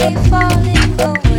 keep falling.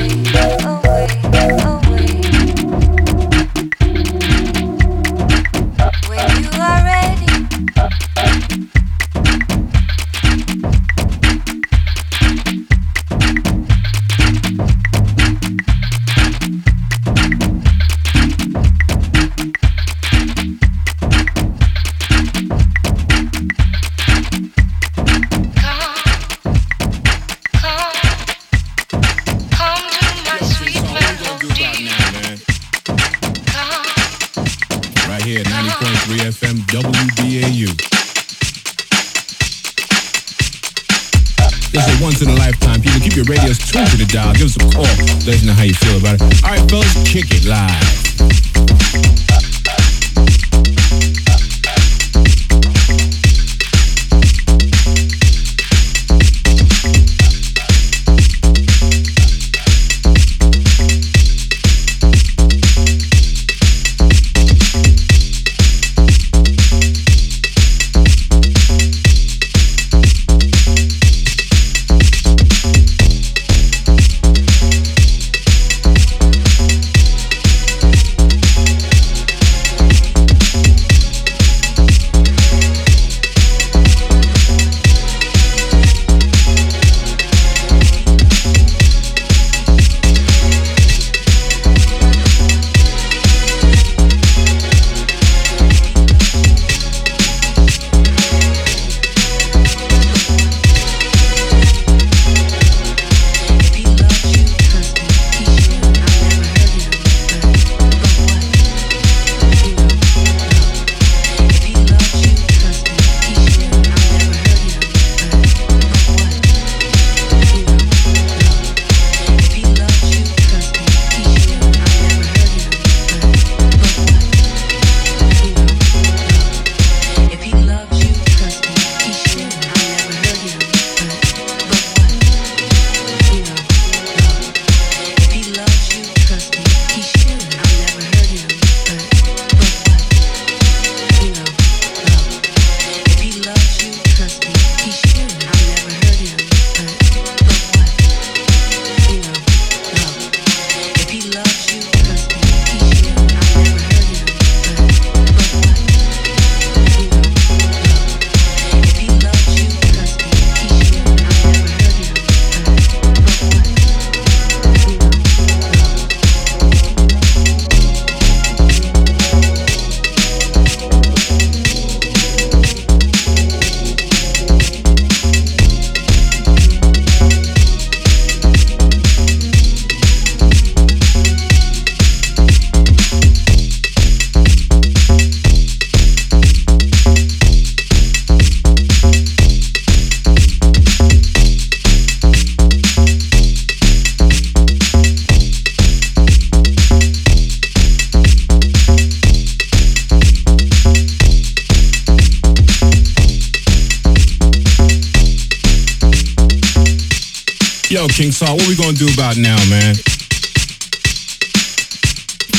About now, man?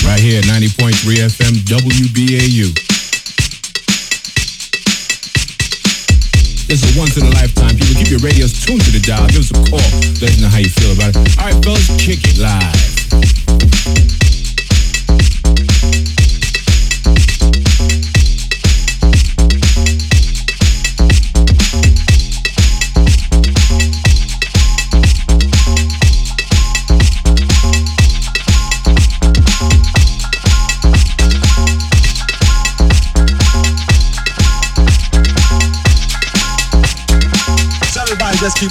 Right here at 90.3 FM WBAU. This is a once in a lifetime. People, keep your radios tuned to the dial. Give us a call. Let us know how you feel about it. All right, fellas, kick it live.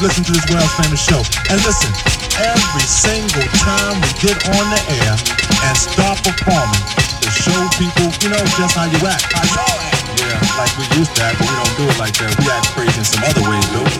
Everybody just keep listening to this world's famous show. And listen, every single time we get on the air and start performing, to show people, you know, just how you act. How y'all act. Yeah, like we used to act, but we don't do it like that. We act crazy in some other ways, though.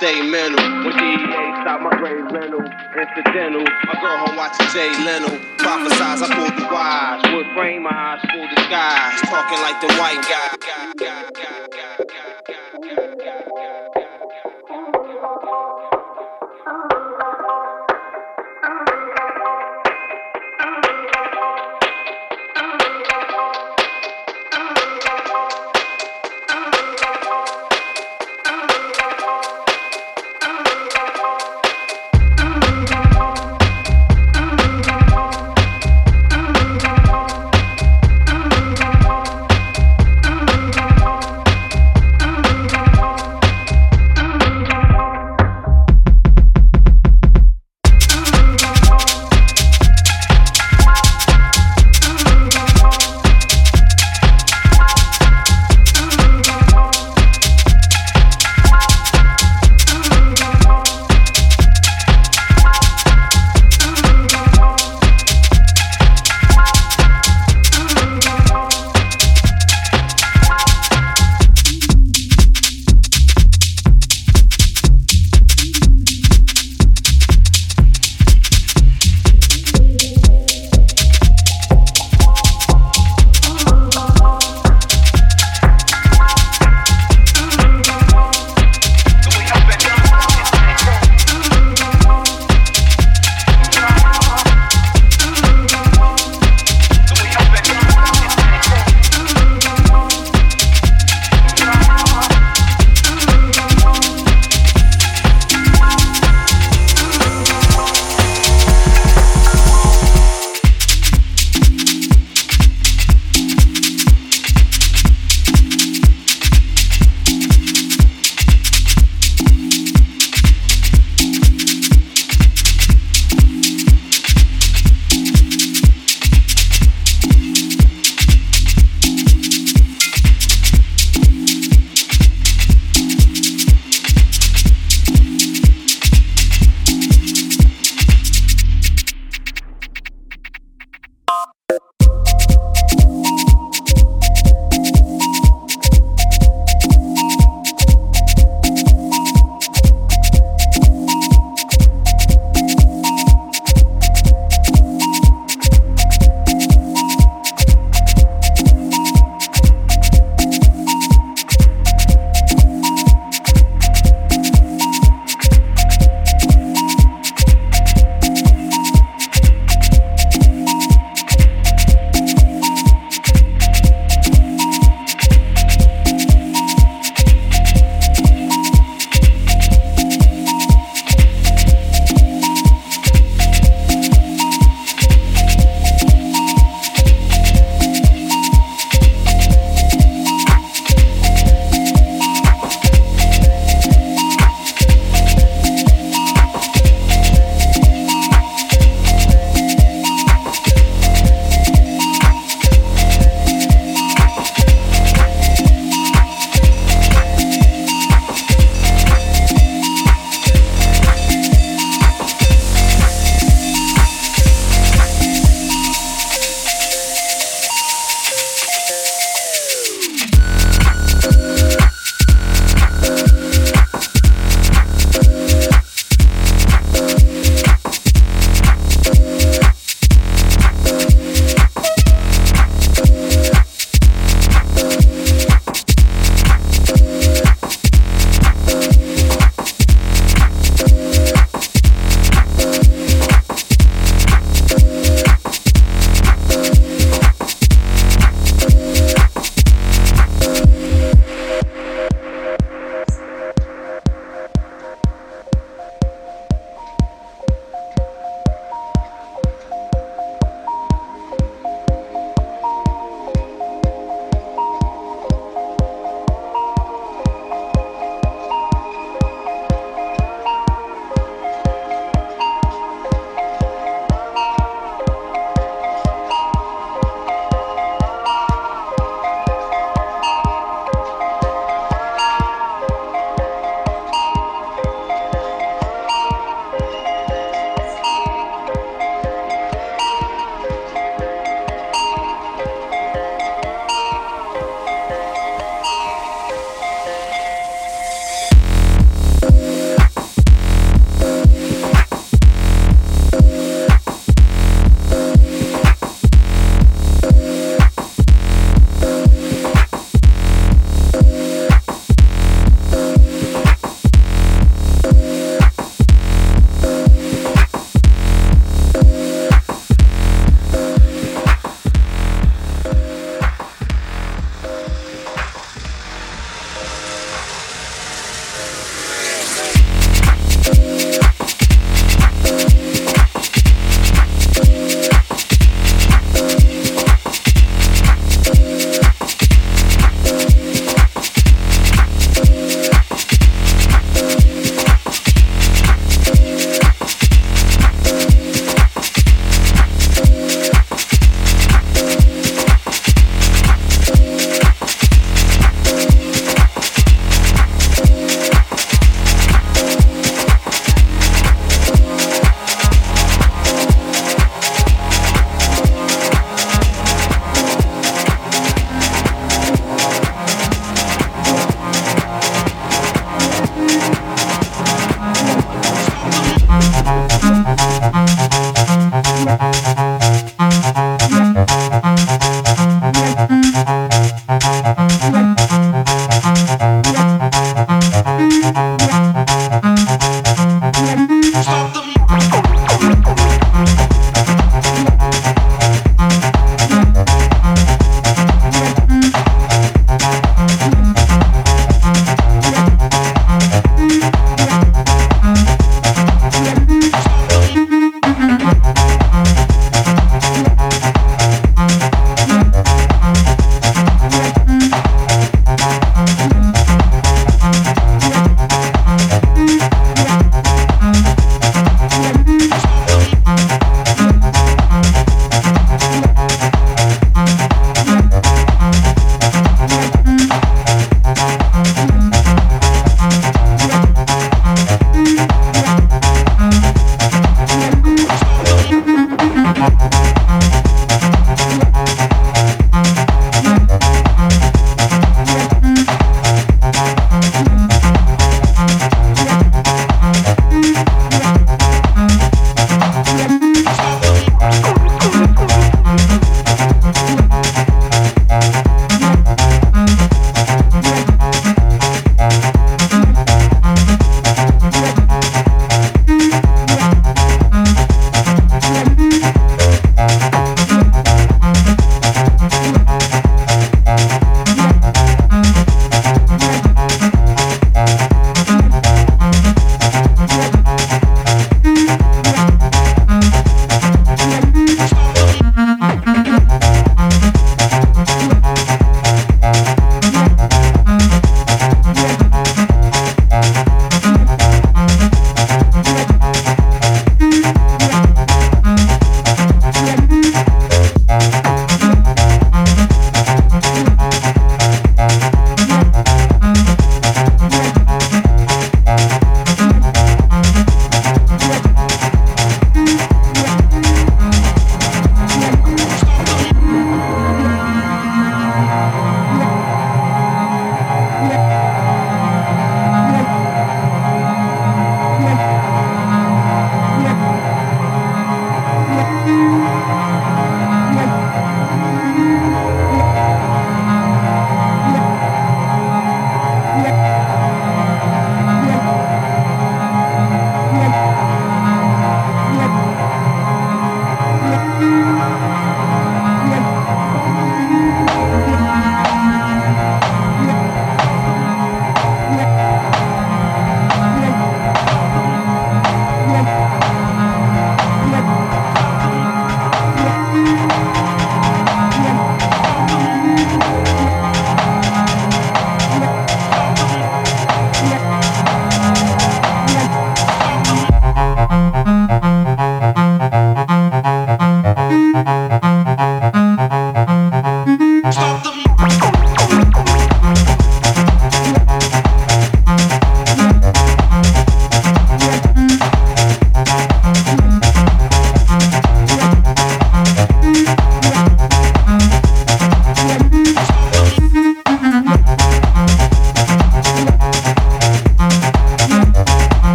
Stay mental. When DEA stopped my grave rental, incidental. My girl home watching Jay Leno. Prophesize, I pulled the wise. Wood frame my eyes, full disguise. Talking like the white guy.